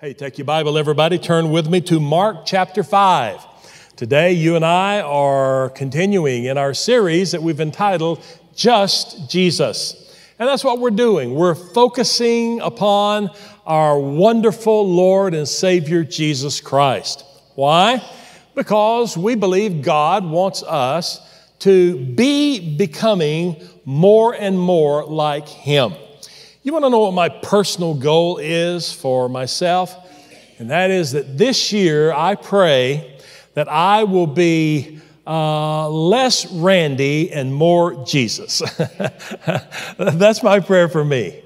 Hey, take your Bible, everybody. Turn with me to Mark chapter 5. Today, you and I are continuing in our series that we've entitled Just Jesus. And that's what we're doing. We're focusing upon our wonderful Lord and Savior, Jesus Christ. Why? Because we believe God wants us to be becoming more and more like Him. You want to know what my personal goal is for myself? And that is that this year I pray that I will be uh, less Randy and more Jesus. That's my prayer for me.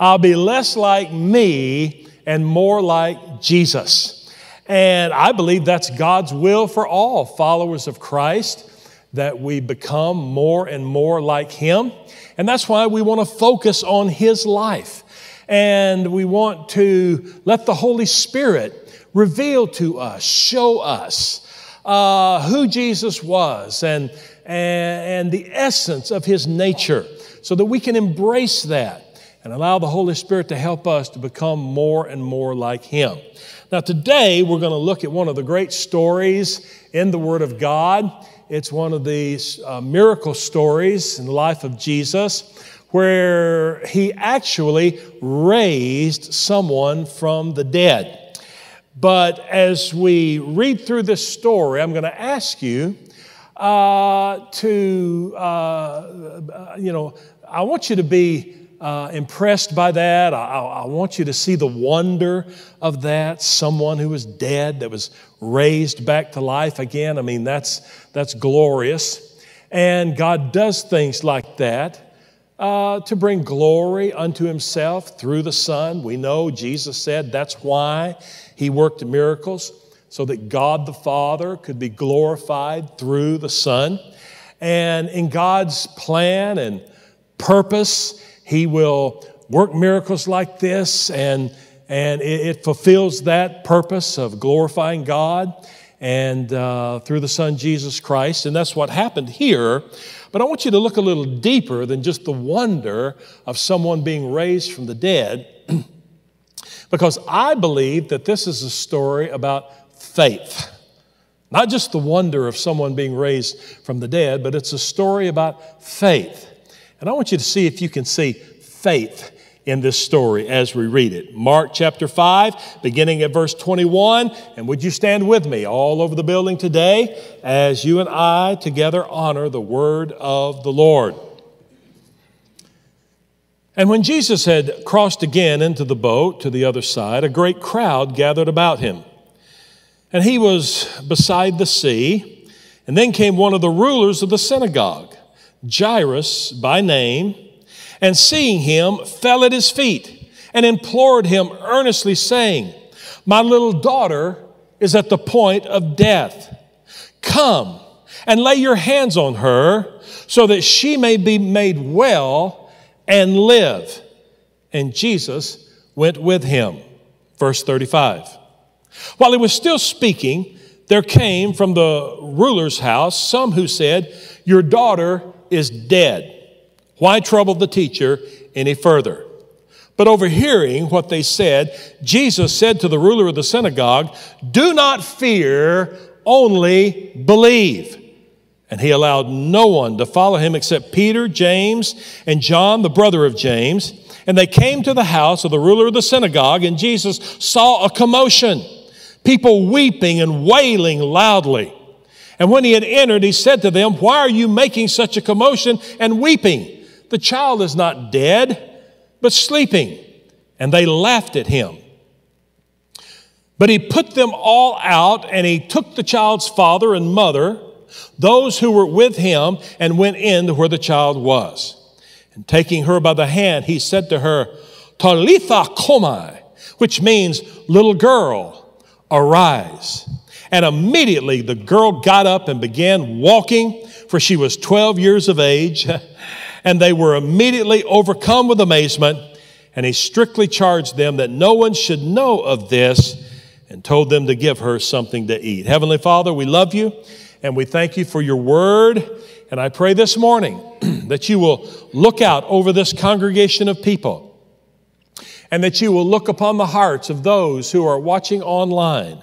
I'll be less like me and more like Jesus. And I believe that's God's will for all followers of Christ that we become more and more like Him. And that's why we want to focus on His life. And we want to let the Holy Spirit reveal to us, show us uh, who Jesus was and, and, and the essence of His nature so that we can embrace that and allow the Holy Spirit to help us to become more and more like Him. Now, today we're going to look at one of the great stories in the Word of God. It's one of these uh, miracle stories in the life of Jesus where he actually raised someone from the dead. But as we read through this story, I'm going to ask you uh, to, uh, uh, you know, I want you to be uh, impressed by that. I, I, want you to see the wonder of that. Someone who was dead that was raised back to life again. I mean, that's, that's glorious. And God does things like that uh, to bring glory unto himself through the Son. We know Jesus said that's why he worked miracles, so that God the Father could be glorified through the Son. And in God's plan and purpose, he will work miracles like this, and, and it, it fulfills that purpose of glorifying God and uh, through the Son Jesus Christ. And that's what happened here. But I want you to look a little deeper than just the wonder of someone being raised from the dead, because I believe that this is a story about faith. Not just the wonder of someone being raised from the dead, but it's a story about faith. And I want you to see if you can see faith in this story as we read it. Mark chapter 5, beginning at verse 21. And would you stand with me all over the building today as you and I together honor the word of the Lord? And when Jesus had crossed again into the boat to the other side, a great crowd gathered about him. And he was beside the sea. And then came one of the rulers of the synagogue Jairus by name, and seeing him, fell at his feet and implored him earnestly, saying, My little daughter is at the point of death. Come and lay your hands on her so that she may be made well and live. And Jesus went with him. Verse 35. While he was still speaking, there came from the ruler's house some who said, Your daughter is dead. Why trouble the teacher any further? But overhearing what they said, Jesus said to the ruler of the synagogue, Do not fear, only believe. And he allowed no one to follow him except Peter, James, and John, the brother of James. And they came to the house of the ruler of the synagogue, and Jesus saw a commotion, people weeping and wailing loudly. And when he had entered, he said to them, Why are you making such a commotion and weeping? The child is not dead, but sleeping. And they laughed at him. But he put them all out, and he took the child's father and mother, those who were with him, and went in to where the child was. And taking her by the hand, he said to her, Talitha cumi, which means, little girl, arise. And immediately the girl got up and began walking, for she was 12 years of age. And they were immediately overcome with amazement. And he strictly charged them that no one should know of this and told them to give her something to eat. Heavenly Father, we love you and we thank you for your word. And I pray this morning that you will look out over this congregation of people and that you will look upon the hearts of those who are watching online.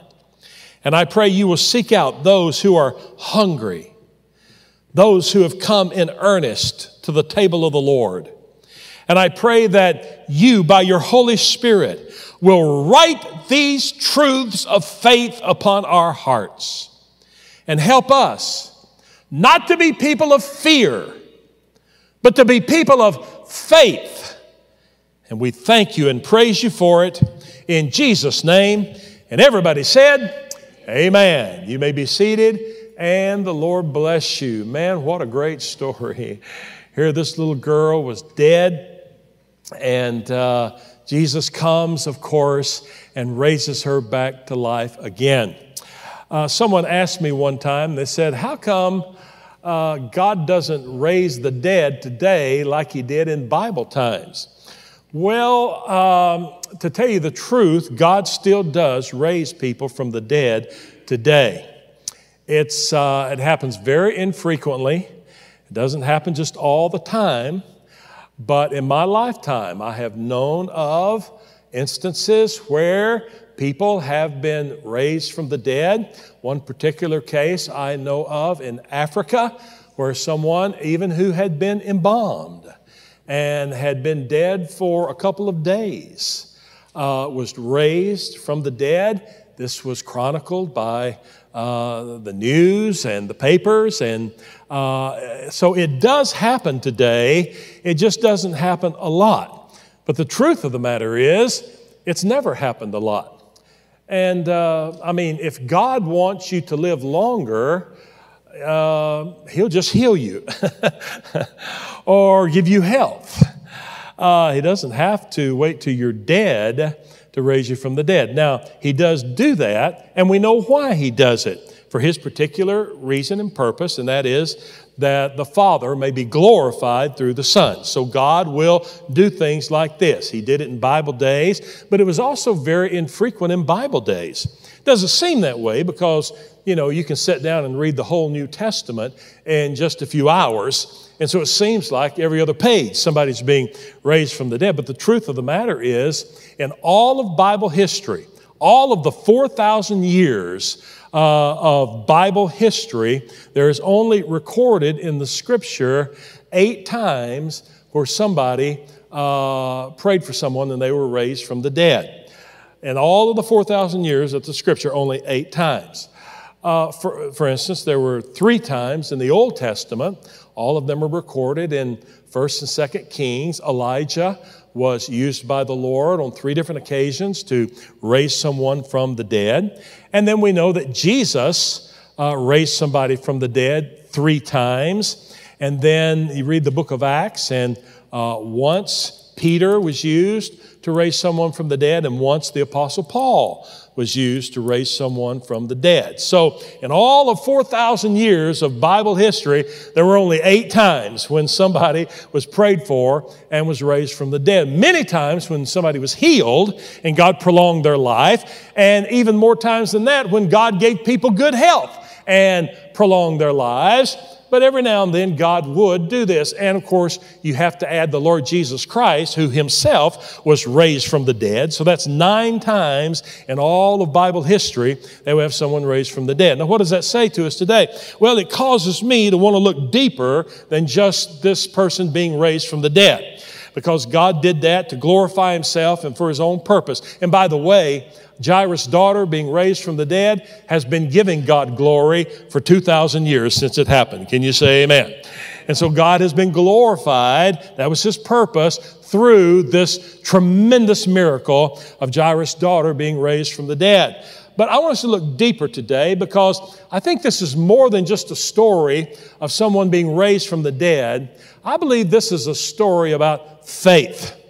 And I pray you will seek out those who are hungry, those who have come in earnest to the table of the Lord. And I pray that you, by your Holy Spirit, will write these truths of faith upon our hearts and help us not to be people of fear, but to be people of faith. And we thank you and praise you for it in Jesus' name. And everybody said, Amen. You may be seated, and the Lord bless you. Man, what a great story. Here, this little girl was dead, and uh, Jesus comes, of course, and raises her back to life again. Uh, someone asked me one time, they said, How come uh, God doesn't raise the dead today like He did in Bible times? Well, um, to tell you the truth, God still does raise people from the dead today. It's, uh, it happens very infrequently, it doesn't happen just all the time, but in my lifetime, I have known of instances where people have been raised from the dead. One particular case I know of in Africa where someone, even who had been embalmed and had been dead for a couple of days, uh, was raised from the dead. This was chronicled by uh, the news and the papers. And uh, so it does happen today, it just doesn't happen a lot. But the truth of the matter is, it's never happened a lot. And uh, I mean, if God wants you to live longer, uh, He'll just heal you or give you health. Uh, he doesn't have to wait till you're dead to raise you from the dead. Now, He does do that, and we know why He does it for His particular reason and purpose, and that is that the Father may be glorified through the Son. So God will do things like this. He did it in Bible days, but it was also very infrequent in Bible days. Doesn't seem that way because, you know, you can sit down and read the whole New Testament in just a few hours. And so it seems like every other page somebody's being raised from the dead. But the truth of the matter is, in all of Bible history, all of the 4,000 years uh, of Bible history, there is only recorded in the scripture eight times where somebody uh, prayed for someone and they were raised from the dead. In all of the 4,000 years of the scripture, only eight times. Uh, for, for instance, there were three times in the Old Testament. All of them are recorded in 1st and 2nd Kings. Elijah was used by the Lord on three different occasions to raise someone from the dead. And then we know that Jesus uh, raised somebody from the dead three times. And then you read the book of Acts, and uh, once Peter was used to raise someone from the dead, and once the Apostle Paul was used to raise someone from the dead. So, in all of 4,000 years of Bible history, there were only eight times when somebody was prayed for and was raised from the dead. Many times when somebody was healed and God prolonged their life, and even more times than that when God gave people good health and prolonged their lives. But every now and then, God would do this. And of course, you have to add the Lord Jesus Christ, who himself was raised from the dead. So that's nine times in all of Bible history that we have someone raised from the dead. Now, what does that say to us today? Well, it causes me to want to look deeper than just this person being raised from the dead because God did that to glorify Himself and for His own purpose. And by the way, Jairus' daughter being raised from the dead has been giving God glory for 2,000 years since it happened. Can you say amen? And so God has been glorified, that was his purpose, through this tremendous miracle of Jairus' daughter being raised from the dead. But I want us to look deeper today because I think this is more than just a story of someone being raised from the dead. I believe this is a story about faith.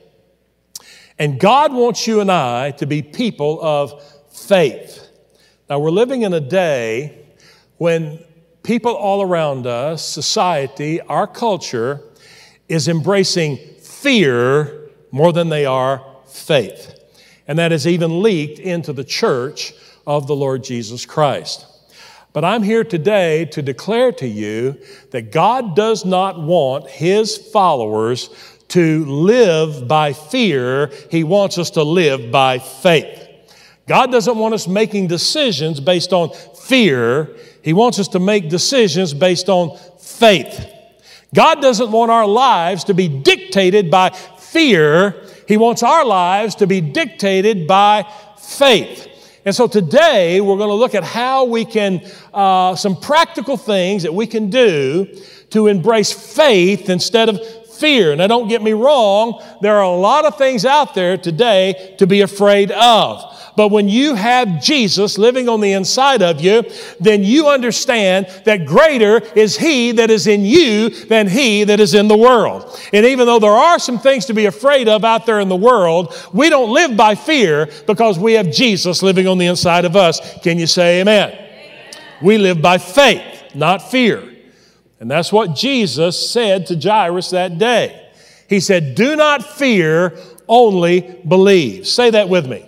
And God wants you and I to be people of faith. Now, we're living in a day when people all around us, society, our culture, is embracing fear more than they are faith. And that has even leaked into the church of the Lord Jesus Christ. But I'm here today to declare to you that God does not want His followers to live by fear, He wants us to live by faith. God doesn't want us making decisions based on fear. He wants us to make decisions based on faith. God doesn't want our lives to be dictated by fear. He wants our lives to be dictated by faith. And so today we're going to look at how we can, uh, some practical things that we can do to embrace faith instead of fear. Now, don't get me wrong, there are a lot of things out there today to be afraid of. But when you have Jesus living on the inside of you, then you understand that greater is He that is in you than He that is in the world. And even though there are some things to be afraid of out there in the world, we don't live by fear because we have Jesus living on the inside of us. Can you say amen? amen. We live by faith, not fear. And that's what Jesus said to Jairus that day. He said, Do not fear, only believe. Say that with me.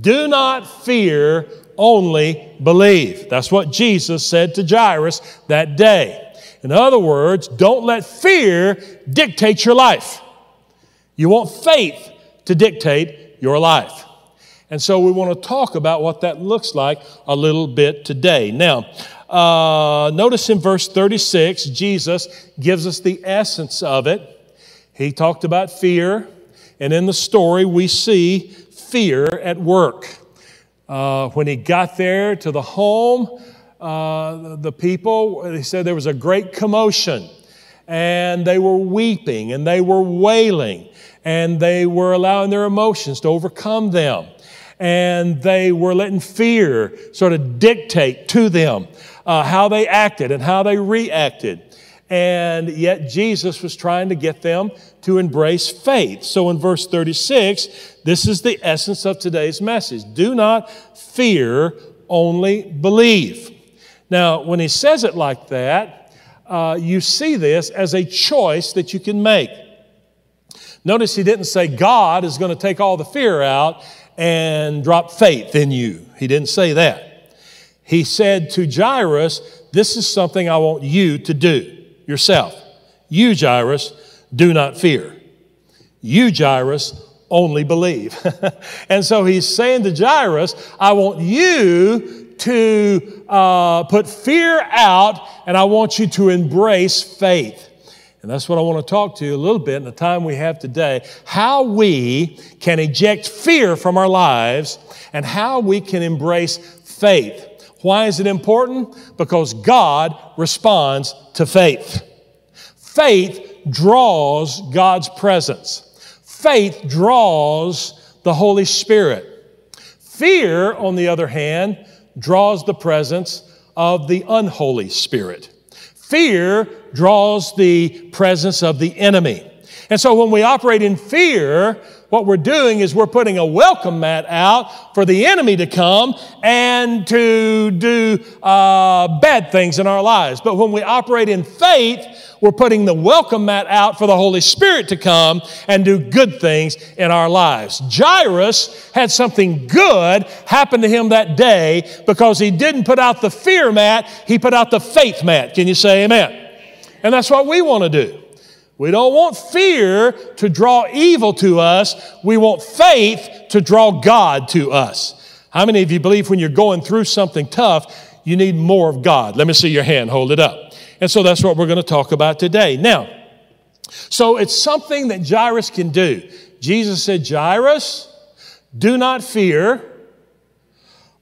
Do not fear, only believe. That's what Jesus said to Jairus that day. In other words, don't let fear dictate your life. You want faith to dictate your life. And so we want to talk about what that looks like a little bit today. Now, uh, notice in verse 36, Jesus gives us the essence of it. He talked about fear, and in the story, we see fear at work. Uh, when he got there to the home, uh, the people, he said there was a great commotion, and they were weeping, and they were wailing, and they were allowing their emotions to overcome them. And they were letting fear sort of dictate to them uh, how they acted and how they reacted. And yet Jesus was trying to get them to embrace faith. So in verse 36, this is the essence of today's message. Do not fear, only believe. Now, when he says it like that, uh, you see this as a choice that you can make. Notice he didn't say God is going to take all the fear out and drop faith in you. He didn't say that. He said to Jairus, This is something I want you to do yourself. You, Jairus, do not fear. You, Jairus, only believe. and so he's saying to Jairus, I want you to uh, put fear out and I want you to embrace faith. And that's what I want to talk to you a little bit in the time we have today how we can eject fear from our lives and how we can embrace faith. Why is it important? Because God responds to faith. Faith draws God's presence. Faith draws the Holy Spirit. Fear, on the other hand, draws the presence of the unholy spirit. Fear draws the presence of the enemy. And so when we operate in fear, what we're doing is we're putting a welcome mat out for the enemy to come and to do uh, bad things in our lives. But when we operate in faith, we're putting the welcome mat out for the Holy Spirit to come and do good things in our lives. Jairus had something good happen to him that day because he didn't put out the fear mat, he put out the faith mat. Can you say amen? And that's what we want to do. We don't want fear to draw evil to us. We want faith to draw God to us. How many of you believe when you're going through something tough, you need more of God? Let me see your hand. Hold it up. And so that's what we're going to talk about today. Now, so it's something that Jairus can do. Jesus said, Jairus, do not fear,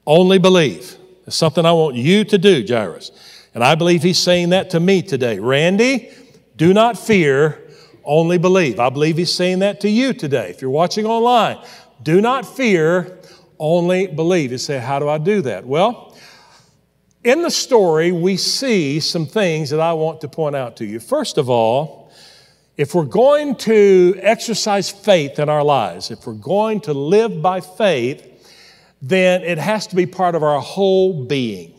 only believe. It's something I want you to do, Jairus. And I believe he's saying that to me today. Randy, do not fear, only believe. I believe he's saying that to you today. If you're watching online, do not fear, only believe. You say, How do I do that? Well, in the story, we see some things that I want to point out to you. First of all, if we're going to exercise faith in our lives, if we're going to live by faith, then it has to be part of our whole being.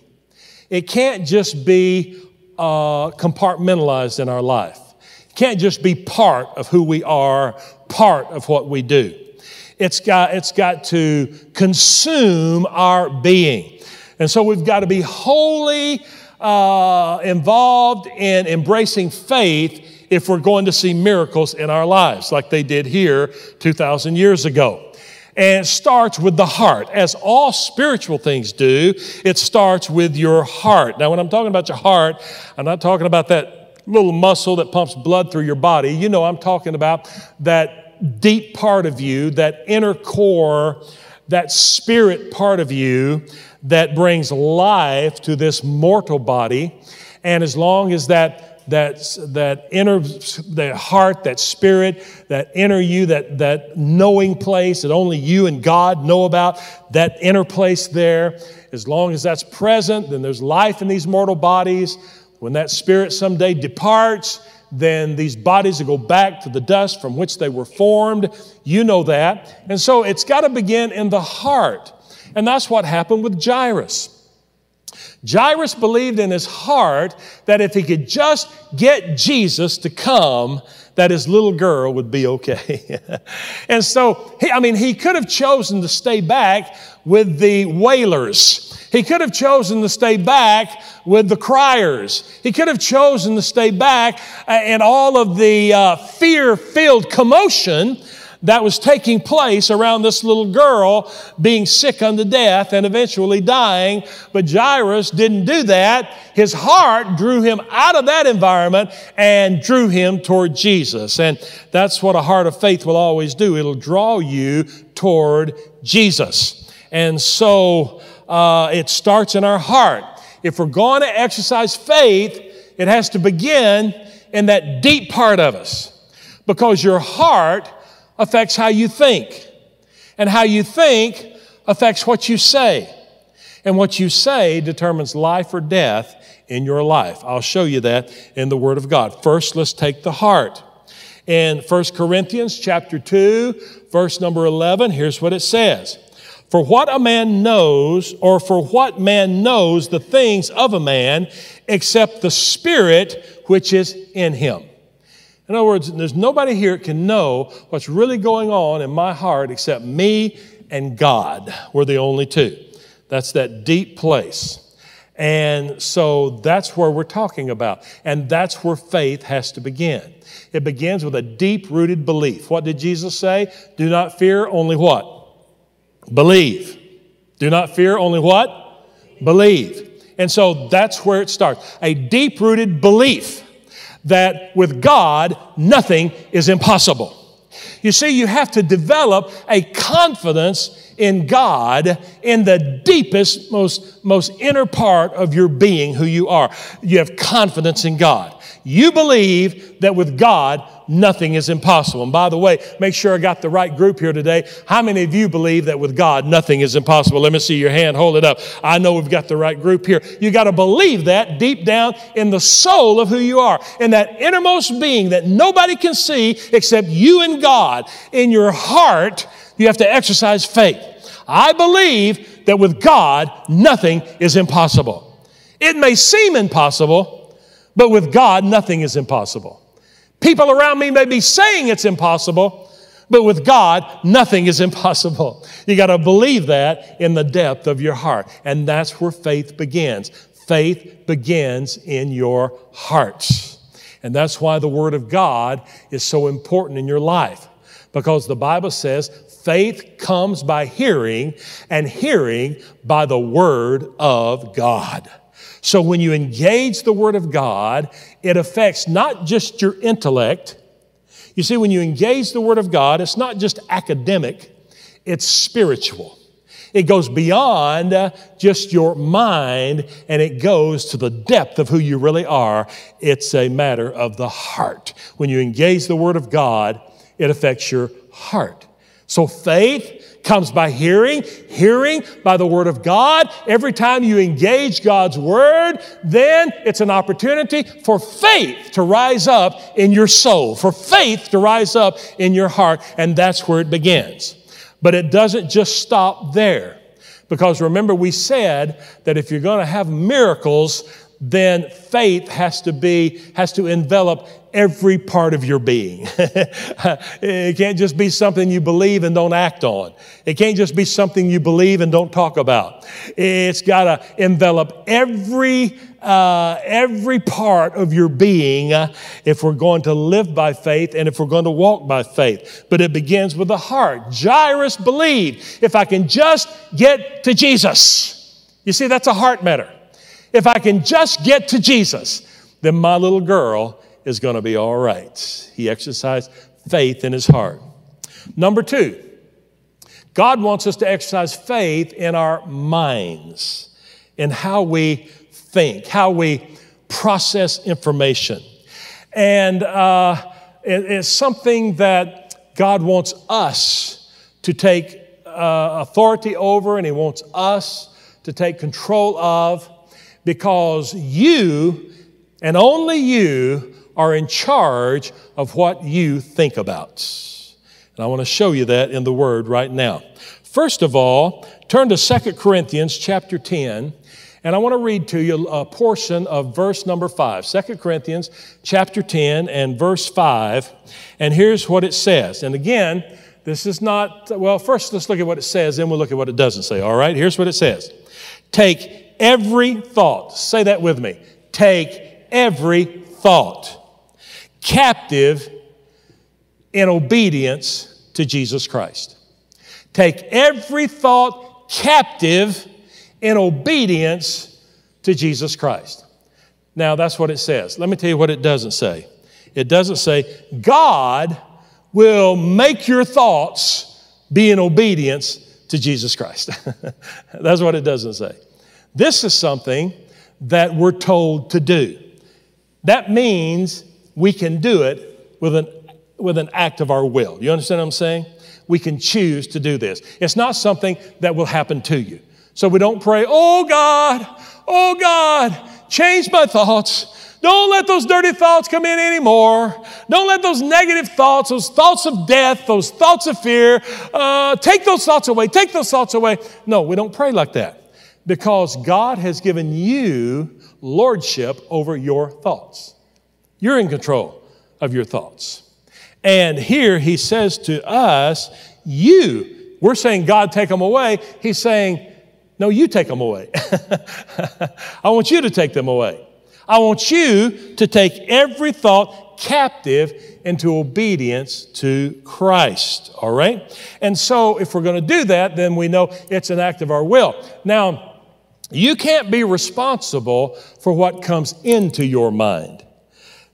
It can't just be uh, compartmentalized in our life. It can't just be part of who we are, part of what we do. It's got, it's got to consume our being. And so we've got to be wholly uh, involved in embracing faith if we're going to see miracles in our lives like they did here 2,000 years ago. And it starts with the heart. As all spiritual things do, it starts with your heart. Now, when I'm talking about your heart, I'm not talking about that little muscle that pumps blood through your body. You know, I'm talking about that deep part of you, that inner core, that spirit part of you that brings life to this mortal body. And as long as that that, that inner, that heart, that spirit, that inner you, that, that knowing place that only you and God know about, that inner place there, as long as that's present, then there's life in these mortal bodies. When that spirit someday departs, then these bodies will go back to the dust from which they were formed. You know that. And so it's got to begin in the heart. And that's what happened with Jairus. Jairus believed in his heart that if he could just get Jesus to come, that his little girl would be okay. and so, he, I mean, he could have chosen to stay back with the wailers. He could have chosen to stay back with the criers. He could have chosen to stay back uh, in all of the uh, fear filled commotion that was taking place around this little girl being sick unto death and eventually dying. But Jairus didn't do that. His heart drew him out of that environment and drew him toward Jesus. And that's what a heart of faith will always do. It'll draw you toward Jesus. And so uh, it starts in our heart. If we're going to exercise faith, it has to begin in that deep part of us because your heart affects how you think. And how you think affects what you say. And what you say determines life or death in your life. I'll show you that in the Word of God. First, let's take the heart. In 1 Corinthians chapter 2, verse number 11, here's what it says. For what a man knows, or for what man knows the things of a man, except the Spirit which is in him. In other words, there's nobody here can know what's really going on in my heart except me and God. We're the only two. That's that deep place. And so that's where we're talking about. And that's where faith has to begin. It begins with a deep rooted belief. What did Jesus say? Do not fear, only what? Believe. Do not fear, only what? Believe. And so that's where it starts. A deep rooted belief that with God, nothing is impossible. You see, you have to develop a confidence in God in the deepest, most, most inner part of your being, who you are. You have confidence in God. You believe that with God, nothing is impossible. And by the way, make sure I got the right group here today. How many of you believe that with God, nothing is impossible? Let me see your hand. Hold it up. I know we've got the right group here. You got to believe that deep down in the soul of who you are, in that innermost being that nobody can see except you and God. In your heart, you have to exercise faith. I believe that with God, nothing is impossible. It may seem impossible, but with God, nothing is impossible. People around me may be saying it's impossible, but with God, nothing is impossible. You got to believe that in the depth of your heart. And that's where faith begins. Faith begins in your hearts. And that's why the Word of God is so important in your life. Because the Bible says faith comes by hearing, and hearing by the Word of God. So when you engage the Word of God, it affects not just your intellect. You see, when you engage the Word of God, it's not just academic, it's spiritual. It goes beyond uh, just your mind and it goes to the depth of who you really are. It's a matter of the heart. When you engage the Word of God, it affects your heart. So faith comes by hearing, hearing by the Word of God. Every time you engage God's Word, then it's an opportunity for faith to rise up in your soul, for faith to rise up in your heart, and that's where it begins. But it doesn't just stop there. Because remember, we said that if you're going to have miracles, then faith has to be, has to envelop every part of your being. it can't just be something you believe and don't act on. It can't just be something you believe and don't talk about. It's got to envelop every uh, every part of your being uh, if we're going to live by faith and if we're going to walk by faith. But it begins with the heart. Jairus believed if I can just get to Jesus. You see, that's a heart matter. If I can just get to Jesus, then my little girl is going to be all right. He exercised faith in his heart. Number two, God wants us to exercise faith in our minds, in how we think, how we process information. And uh, it, it's something that God wants us to take uh, authority over, and He wants us to take control of because you and only you are in charge of what you think about. And I want to show you that in the Word right now. First of all, turn to 2 Corinthians chapter 10, and I want to read to you a portion of verse number 5. 2 Corinthians chapter 10 and verse 5. And here's what it says. And again, this is not, well, first let's look at what it says, then we'll look at what it doesn't say. All right, here's what it says Take every thought, say that with me. Take every thought captive in obedience to Jesus Christ. Take every thought captive in obedience to Jesus Christ. Now, that's what it says. Let me tell you what it doesn't say. It doesn't say, God will make your thoughts be in obedience to Jesus Christ. that's what it doesn't say. This is something that we're told to do. That means we can do it with an with an act of our will. You understand what I'm saying? We can choose to do this. It's not something that will happen to you. So we don't pray, oh God, oh God, change my thoughts. Don't let those dirty thoughts come in anymore. Don't let those negative thoughts, those thoughts of death, those thoughts of fear, uh, take those thoughts away, take those thoughts away. No, we don't pray like that because God has given you lordship over your thoughts. You're in control of your thoughts. And here he says to us, You, we're saying, God, take them away. He's saying, No, you take them away. I want you to take them away. I want you to take every thought captive into obedience to Christ. All right? And so, if we're going to do that, then we know it's an act of our will. Now, you can't be responsible for what comes into your mind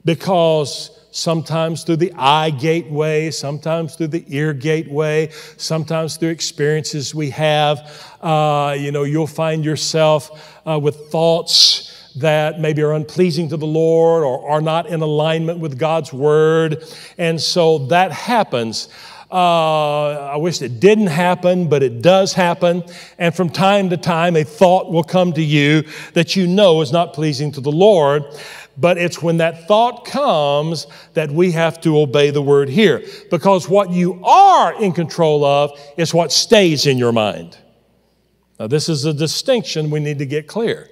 because sometimes through the eye gateway, sometimes through the ear gateway, sometimes through experiences we have. Uh, you know, you'll find yourself uh, with thoughts that maybe are unpleasing to the Lord or are not in alignment with God's word. And so that happens. Uh, I wish it didn't happen, but it does happen. And from time to time, a thought will come to you that you know is not pleasing to the Lord. But it's when that thought comes that we have to obey the word here. Because what you are in control of is what stays in your mind. Now, this is a distinction we need to get clear.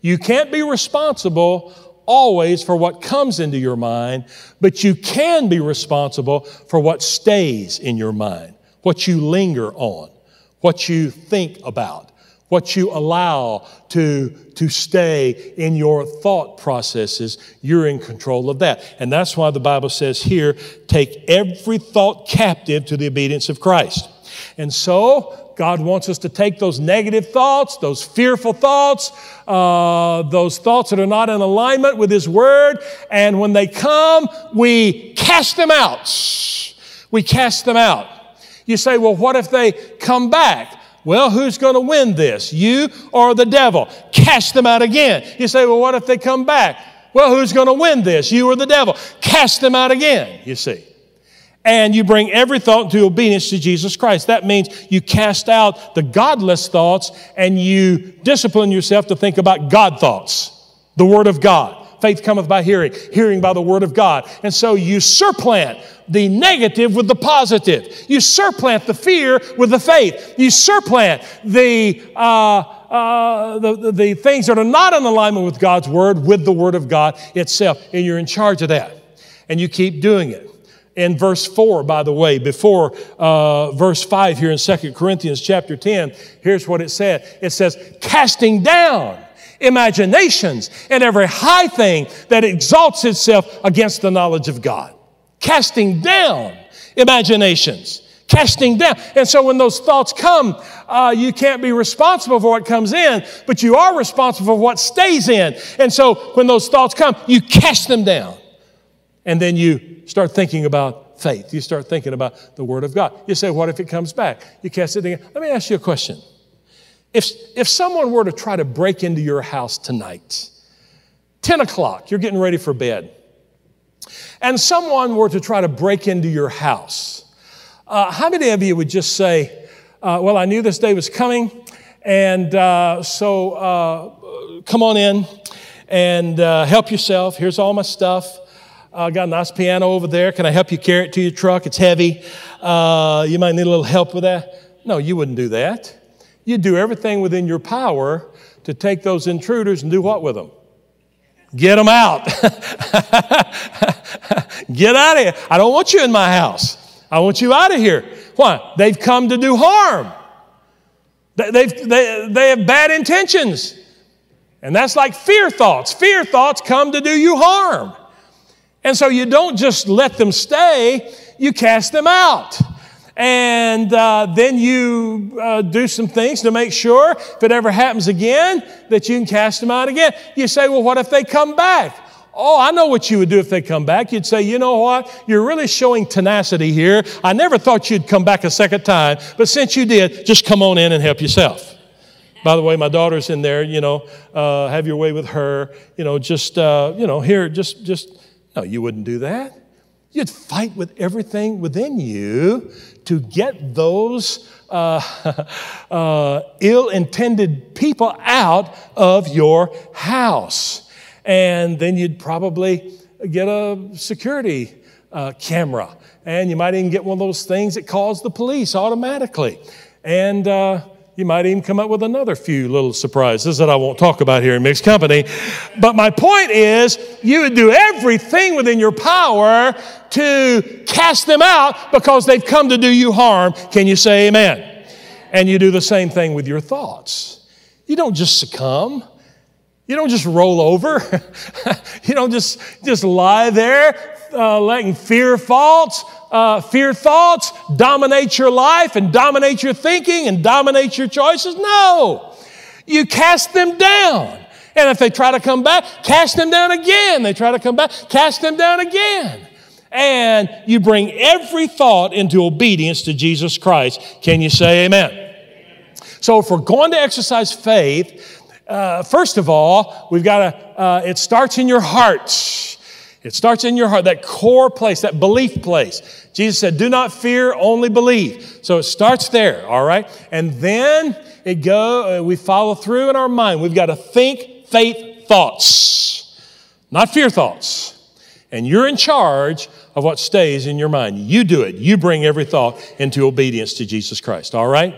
You can't be responsible always for what comes into your mind, but you can be responsible for what stays in your mind, what you linger on, what you think about what you allow to, to stay in your thought processes, you're in control of that. And that's why the Bible says here, take every thought captive to the obedience of Christ. And so, God wants us to take those negative thoughts, those fearful thoughts, uh, those thoughts that are not in alignment with His Word, and when they come, we cast them out. We cast them out. You say, well, what if they come back? Well, who's going to win this? You or the devil? Cast them out again. You say, well, what if they come back? Well, who's going to win this? You or the devil? Cast them out again, you see. And you bring every thought to obedience to Jesus Christ. That means you cast out the godless thoughts and you discipline yourself to think about God thoughts, the Word of God. Faith cometh by hearing, hearing by the Word of God. And so you surplant the negative with the positive. You surplant the fear with the faith. You surplant the, uh, uh, the, the, the things that are not in alignment with God's word with the word of God itself. And you're in charge of that. And you keep doing it. In verse 4, by the way, before uh, verse 5 here in 2 Corinthians chapter 10, here's what it said. It says, casting down imaginations, and every high thing that exalts itself against the knowledge of God. Casting down imaginations. Casting down. And so when those thoughts come, uh, you can't be responsible for what comes in, but you are responsible for what stays in. And so when those thoughts come, you cast them down. And then you start thinking about faith. You start thinking about the Word of God. You say, What if it comes back? You cast it again. Let me ask you a question. If, if someone were to try to break into your house tonight, 10 o'clock, you're getting ready for bed, and someone were to try to break into your house, uh, how many of you would just say, uh, Well, I knew this day was coming, and uh, so uh, come on in and uh, help yourself. Here's all my stuff. I got a nice piano over there. Can I help you carry it to your truck? It's heavy. Uh, you might need a little help with that. No, you wouldn't do that. You'd do everything within your power to take those intruders and do what with them? Get them out. Get out of here. I don't want you in my house. I want you out of here. Why? They've come to do harm. They've, they, they have bad intentions. And that's like fear thoughts. Fear thoughts come to do you harm. And so you don't just let them stay, you cast them out. And uh, then you uh, do some things to make sure if it ever happens again that you can cast them out again. You say, well, what if they come back? Oh, I know what you would do if they come back. You'd say, you know what? You're really showing tenacity here. I never thought you'd come back a second time, but since you did, just come on in and help yourself. By the way, my daughter's in there, you know, uh, have your way with her, you know, just, uh, you know, here, just, just, no, you wouldn't do that. You'd fight with everything within you to get those uh, uh, ill intended people out of your house and then you'd probably get a security uh, camera. And you might even get one of those things that calls the police automatically. And uh, you might even come up with another few little surprises that I won't talk about here in mixed company. But my point is, you would do everything within your power to cast them out because they've come to do you harm. Can you say amen? And you do the same thing with your thoughts. You don't just succumb. You don't just roll over. you don't just, just lie there uh, letting fear thoughts, uh, fear thoughts dominate your life and dominate your thinking and dominate your choices. No. You cast them down. And if they try to come back, cast them down again. They try to come back, cast them down again. And you bring every thought into obedience to Jesus Christ. Can you say amen? So if we're going to exercise faith, uh, first of all, we've got to, uh, it starts in your heart. It starts in your heart, that core place, that belief place. Jesus said, Do not fear, only believe. So it starts there, all right? And then it go, uh, we follow through in our mind. We've got to think faith thoughts, not fear thoughts. And you're in charge of what stays in your mind. You do it. You bring every thought into obedience to Jesus Christ, all right?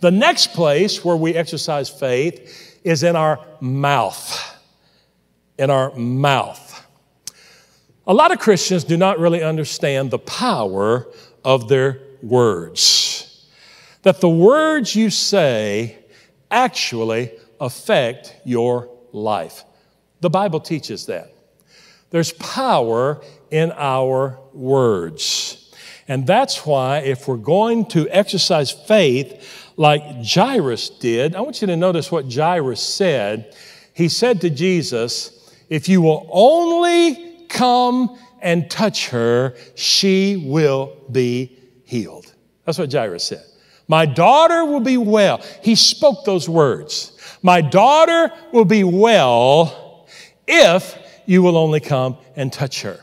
The next place where we exercise faith is in our mouth. In our mouth. A lot of Christians do not really understand the power of their words. That the words you say actually affect your life. The Bible teaches that. There's power in our words. And that's why, if we're going to exercise faith, like Jairus did. I want you to notice what Jairus said. He said to Jesus, If you will only come and touch her, she will be healed. That's what Jairus said. My daughter will be well. He spoke those words. My daughter will be well if you will only come and touch her.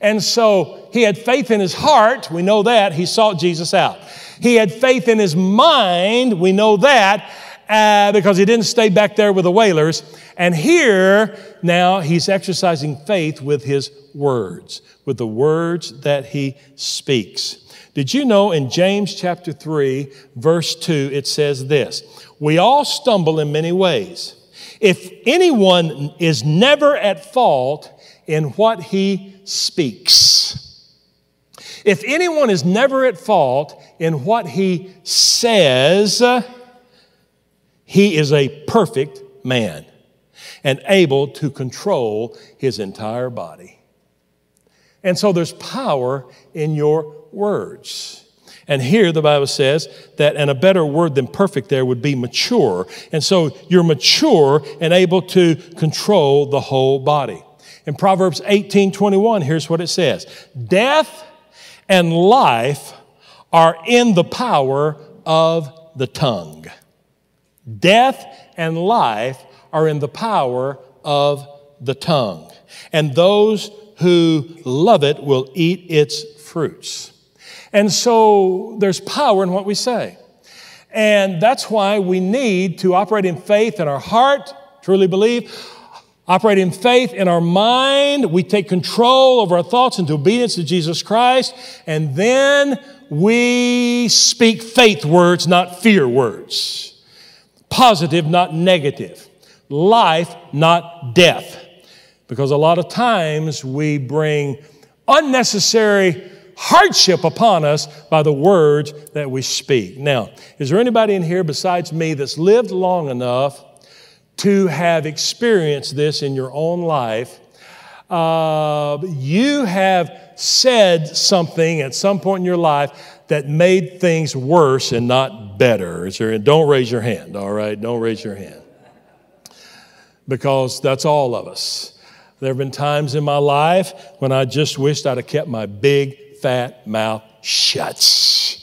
And so he had faith in his heart. We know that. He sought Jesus out. He had faith in his mind. We know that uh, because he didn't stay back there with the wailers. And here, now, he's exercising faith with his words, with the words that he speaks. Did you know in James chapter 3, verse 2, it says this We all stumble in many ways. If anyone is never at fault in what he speaks, if anyone is never at fault in what he says, he is a perfect man. and able to control his entire body. And so there's power in your words. And here the Bible says that, and a better word than perfect there would be mature. And so you're mature and able to control the whole body. In Proverbs 18 21, here's what it says Death and life are in the power of the tongue. Death and life are in the power of the tongue. And those who love it will eat its fruits. And so there's power in what we say. And that's why we need to operate in faith in our heart, truly believe, operate in faith in our mind. We take control over our thoughts into obedience to Jesus Christ. And then we speak faith words, not fear words. Positive, not negative. Life, not death. Because a lot of times we bring unnecessary hardship upon us by the words that we speak. Now, is there anybody in here besides me that's lived long enough to have experienced this in your own life? Uh, you have said something at some point in your life that made things worse and not better. Is there, don't raise your hand, all right? Don't raise your hand. Because that's all of us. There have been times in my life when I just wished I'd have kept my big fat mouth shut.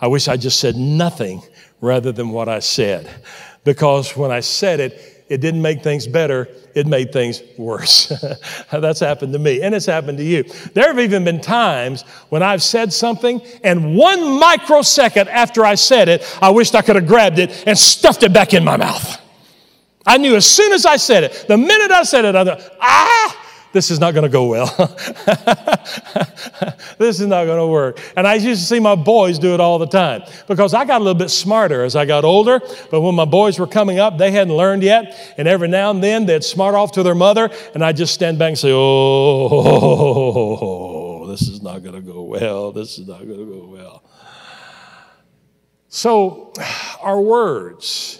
I wish I just said nothing rather than what I said. Because when I said it, it didn't make things better, it made things worse. That's happened to me, and it's happened to you. There have even been times when I've said something, and one microsecond after I said it, I wished I could have grabbed it and stuffed it back in my mouth. I knew as soon as I said it, the minute I said it, I thought, ah! This is not going to go well. this is not going to work. And I used to see my boys do it all the time because I got a little bit smarter as I got older. But when my boys were coming up, they hadn't learned yet. And every now and then they'd smart off to their mother, and I'd just stand back and say, Oh, this is not going to go well. This is not going to go well. So, our words,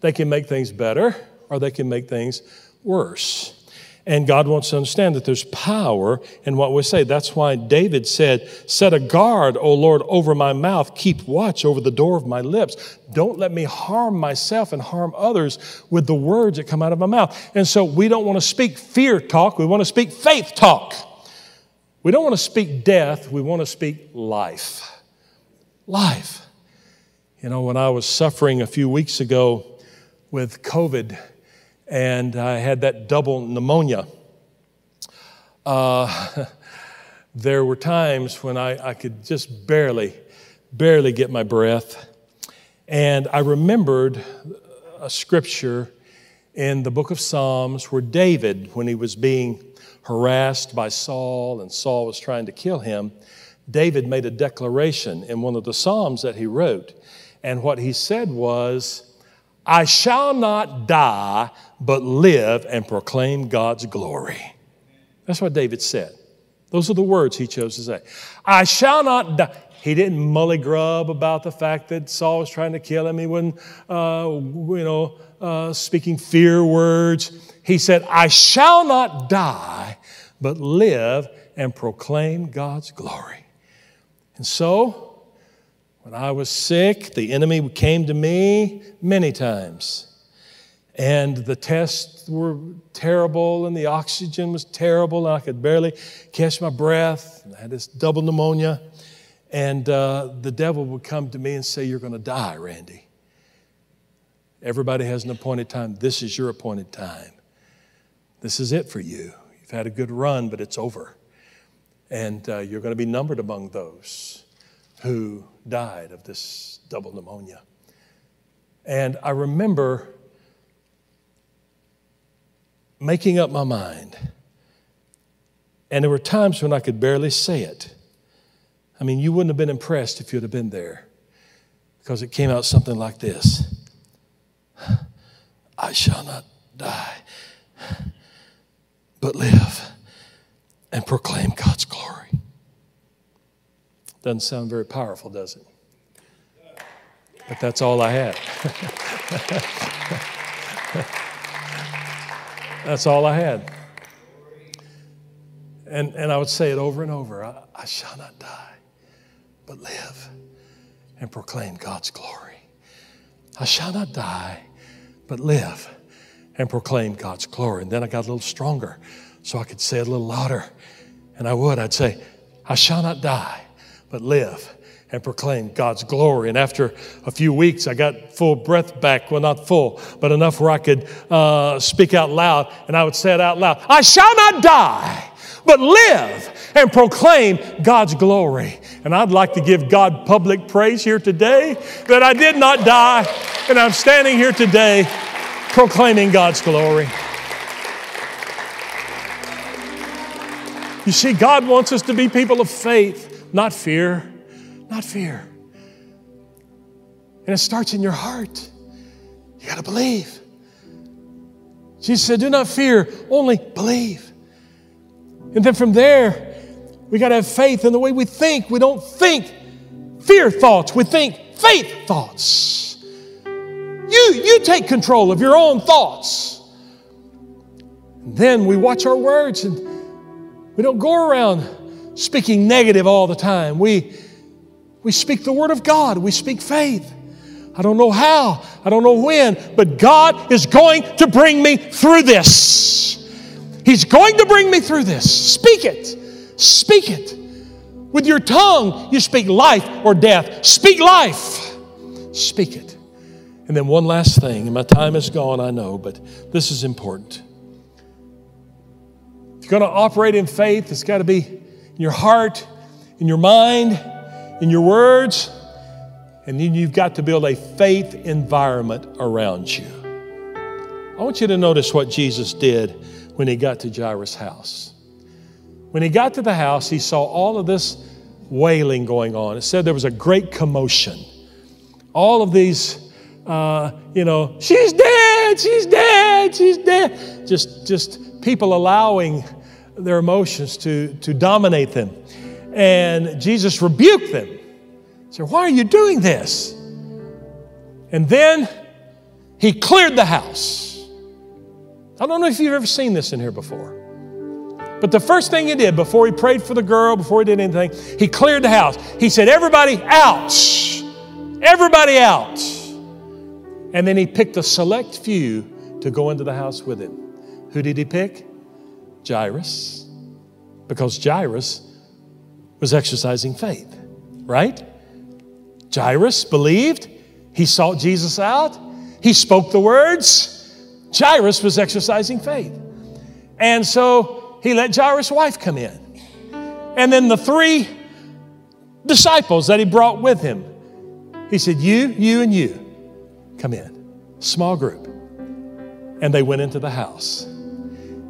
they can make things better or they can make things worse. And God wants to understand that there's power in what we say. That's why David said, Set a guard, O Lord, over my mouth. Keep watch over the door of my lips. Don't let me harm myself and harm others with the words that come out of my mouth. And so we don't want to speak fear talk, we want to speak faith talk. We don't want to speak death, we want to speak life. Life. You know, when I was suffering a few weeks ago with COVID, and I had that double pneumonia. Uh, there were times when I, I could just barely, barely get my breath. And I remembered a scripture in the book of Psalms where David, when he was being harassed by Saul and Saul was trying to kill him, David made a declaration in one of the Psalms that he wrote. And what he said was, I shall not die, but live and proclaim God's glory. That's what David said. Those are the words he chose to say. I shall not die. He didn't mully grub about the fact that Saul was trying to kill him. He wasn't, uh, you know, uh, speaking fear words. He said, I shall not die, but live and proclaim God's glory. And so, when I was sick, the enemy came to me many times. And the tests were terrible, and the oxygen was terrible, and I could barely catch my breath. I had this double pneumonia. And uh, the devil would come to me and say, You're going to die, Randy. Everybody has an appointed time. This is your appointed time. This is it for you. You've had a good run, but it's over. And uh, you're going to be numbered among those who died of this double pneumonia. And I remember making up my mind. And there were times when I could barely say it. I mean, you wouldn't have been impressed if you'd have been there because it came out something like this I shall not die, but live and proclaim God's. Doesn't sound very powerful, does it? But that's all I had. That's all I had. And, and I would say it over and over I, I shall not die, but live and proclaim God's glory. I shall not die, but live and proclaim God's glory. And then I got a little stronger so I could say it a little louder. And I would. I'd say, I shall not die, but live and proclaim God's glory. And after a few weeks, I got full breath back. Well, not full, but enough where I could uh, speak out loud. And I would say it out loud I shall not die, but live and proclaim God's glory. And I'd like to give God public praise here today that I did not die, and I'm standing here today proclaiming God's glory. You see, God wants us to be people of faith, not fear not fear. And it starts in your heart. You got to believe. Jesus said, Do not fear, only believe. And then from there, we got to have faith in the way we think. We don't think fear thoughts, we think faith thoughts. You, you take control of your own thoughts. And then we watch our words and we don't go around speaking negative all the time. We we speak the Word of God, we speak faith. I don't know how, I don't know when, but God is going to bring me through this. He's going to bring me through this. Speak it. Speak it. With your tongue, you speak life or death. Speak life. Speak it. And then, one last thing, and my time is gone, I know, but this is important. If you're going to operate in faith, it's got to be in your heart, in your mind, in your words, and then you've got to build a faith environment around you. I want you to notice what Jesus did when he got to Jairus' house. When he got to the house, he saw all of this wailing going on. It said there was a great commotion. All of these, uh, you know, she's dead, she's dead, she's dead. Just, just people allowing their emotions to, to dominate them. And Jesus rebuked them. He said, Why are you doing this? And then he cleared the house. I don't know if you've ever seen this in here before. But the first thing he did before he prayed for the girl, before he did anything, he cleared the house. He said, Everybody out! Everybody out! And then he picked a select few to go into the house with him. Who did he pick? Jairus. Because Jairus was exercising faith, right? Jairus believed. He sought Jesus out. He spoke the words. Jairus was exercising faith. And so he let Jairus' wife come in. And then the three disciples that he brought with him, he said, You, you, and you, come in. Small group. And they went into the house.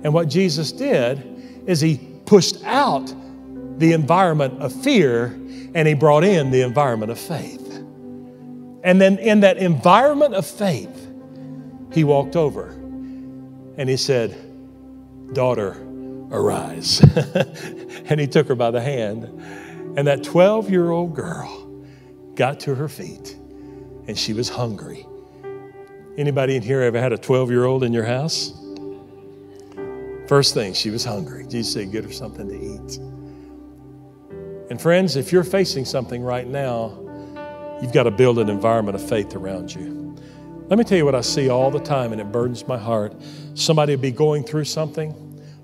And what Jesus did is he pushed out the environment of fear and he brought in the environment of faith. And then in that environment of faith, he walked over and he said, Daughter, arise. and he took her by the hand. And that 12 year old girl got to her feet and she was hungry. Anybody in here ever had a 12 year old in your house? First thing, she was hungry. Jesus said, Get her something to eat. And friends, if you're facing something right now, you've got to build an environment of faith around you. Let me tell you what I see all the time, and it burdens my heart. Somebody will be going through something,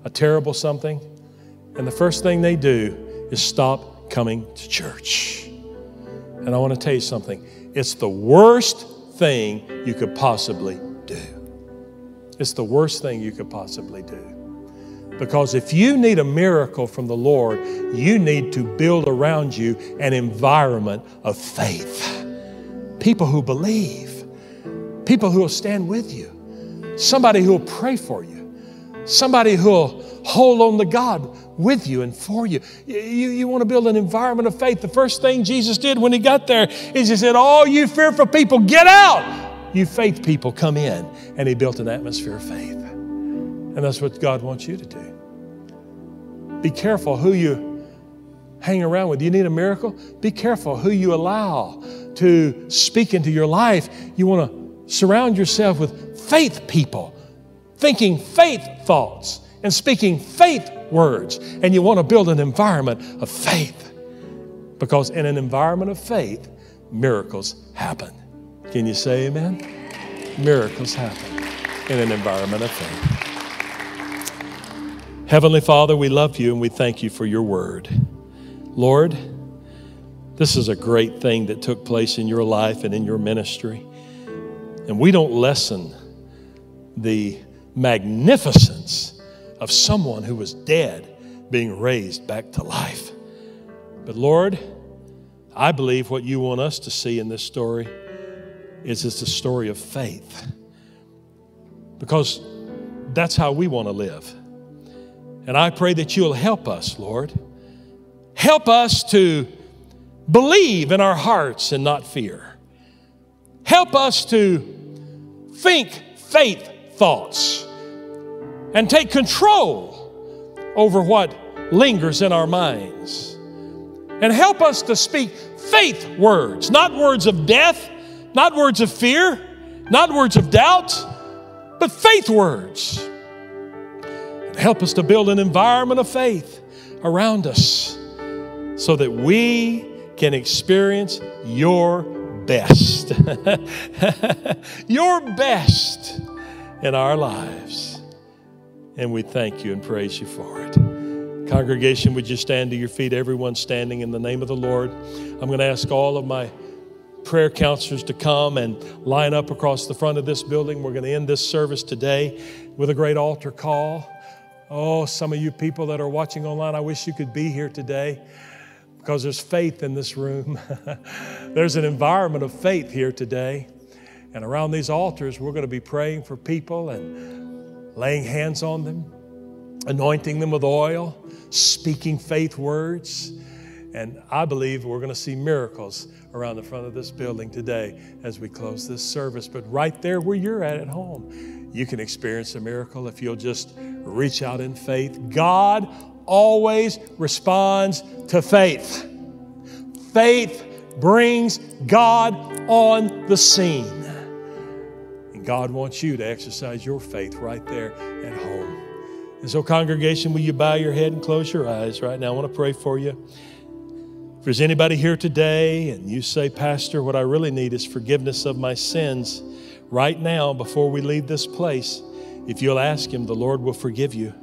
a terrible something, and the first thing they do is stop coming to church. And I want to tell you something it's the worst thing you could possibly do. It's the worst thing you could possibly do. Because if you need a miracle from the Lord, you need to build around you an environment of faith. People who believe, people who will stand with you, somebody who will pray for you, somebody who will hold on to God with you and for you. You, you want to build an environment of faith. The first thing Jesus did when he got there is he said, All you fearful people, get out. You faith people, come in. And he built an atmosphere of faith. And that's what God wants you to do. Be careful who you hang around with. You need a miracle? Be careful who you allow to speak into your life. You want to surround yourself with faith people. thinking faith thoughts and speaking faith words. And you want to build an environment of faith. Because in an environment of faith, miracles happen. Can you say amen? Miracles happen in an environment of faith. Heavenly Father, we love you and we thank you for your word. Lord, this is a great thing that took place in your life and in your ministry. And we don't lessen the magnificence of someone who was dead being raised back to life. But Lord, I believe what you want us to see in this story is it's a story of faith. Because that's how we want to live. And I pray that you'll help us, Lord. Help us to believe in our hearts and not fear. Help us to think faith thoughts and take control over what lingers in our minds. And help us to speak faith words, not words of death, not words of fear, not words of doubt, but faith words. Help us to build an environment of faith around us so that we can experience your best. your best in our lives. And we thank you and praise you for it. Congregation, would you stand to your feet? Everyone standing in the name of the Lord. I'm going to ask all of my prayer counselors to come and line up across the front of this building. We're going to end this service today with a great altar call. Oh, some of you people that are watching online, I wish you could be here today because there's faith in this room. there's an environment of faith here today. And around these altars, we're going to be praying for people and laying hands on them, anointing them with oil, speaking faith words. And I believe we're going to see miracles around the front of this building today as we close this service. But right there where you're at at home, you can experience a miracle if you'll just reach out in faith. God always responds to faith. Faith brings God on the scene. And God wants you to exercise your faith right there at home. And so, congregation, will you bow your head and close your eyes right now? I want to pray for you. If there's anybody here today and you say, Pastor, what I really need is forgiveness of my sins, right now, before we leave this place, if you'll ask Him, the Lord will forgive you.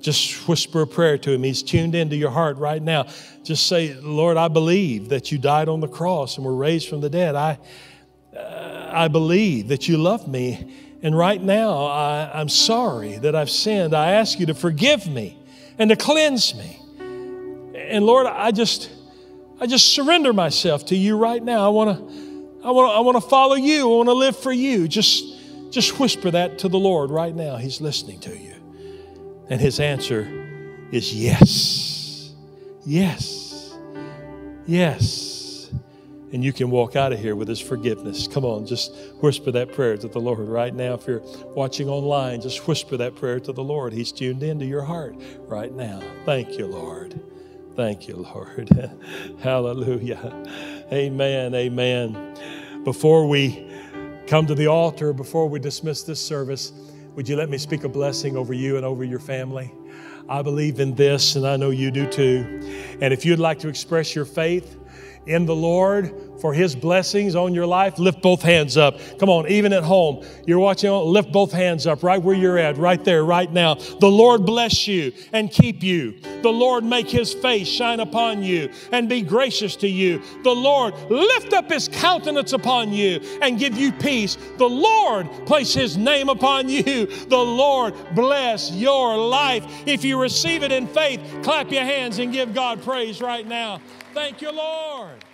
Just whisper a prayer to him. He's tuned into your heart right now. Just say, Lord, I believe that you died on the cross and were raised from the dead. I, uh, I believe that you love me. And right now, I, I'm sorry that I've sinned. I ask you to forgive me and to cleanse me. And Lord, I just, I just surrender myself to you right now. I want to, I want to, I want to follow you. I want to live for you. Just, just whisper that to the Lord right now. He's listening to you. And his answer is yes. Yes. Yes. And you can walk out of here with his forgiveness. Come on, just whisper that prayer to the Lord right now. If you're watching online, just whisper that prayer to the Lord. He's tuned into your heart right now. Thank you, Lord. Thank you, Lord. Hallelujah. Amen. Amen. Before we come to the altar, before we dismiss this service, would you let me speak a blessing over you and over your family? I believe in this, and I know you do too. And if you'd like to express your faith in the Lord, for his blessings on your life, lift both hands up. Come on, even at home, you're watching, lift both hands up right where you're at, right there, right now. The Lord bless you and keep you. The Lord make his face shine upon you and be gracious to you. The Lord lift up his countenance upon you and give you peace. The Lord place his name upon you. The Lord bless your life. If you receive it in faith, clap your hands and give God praise right now. Thank you, Lord.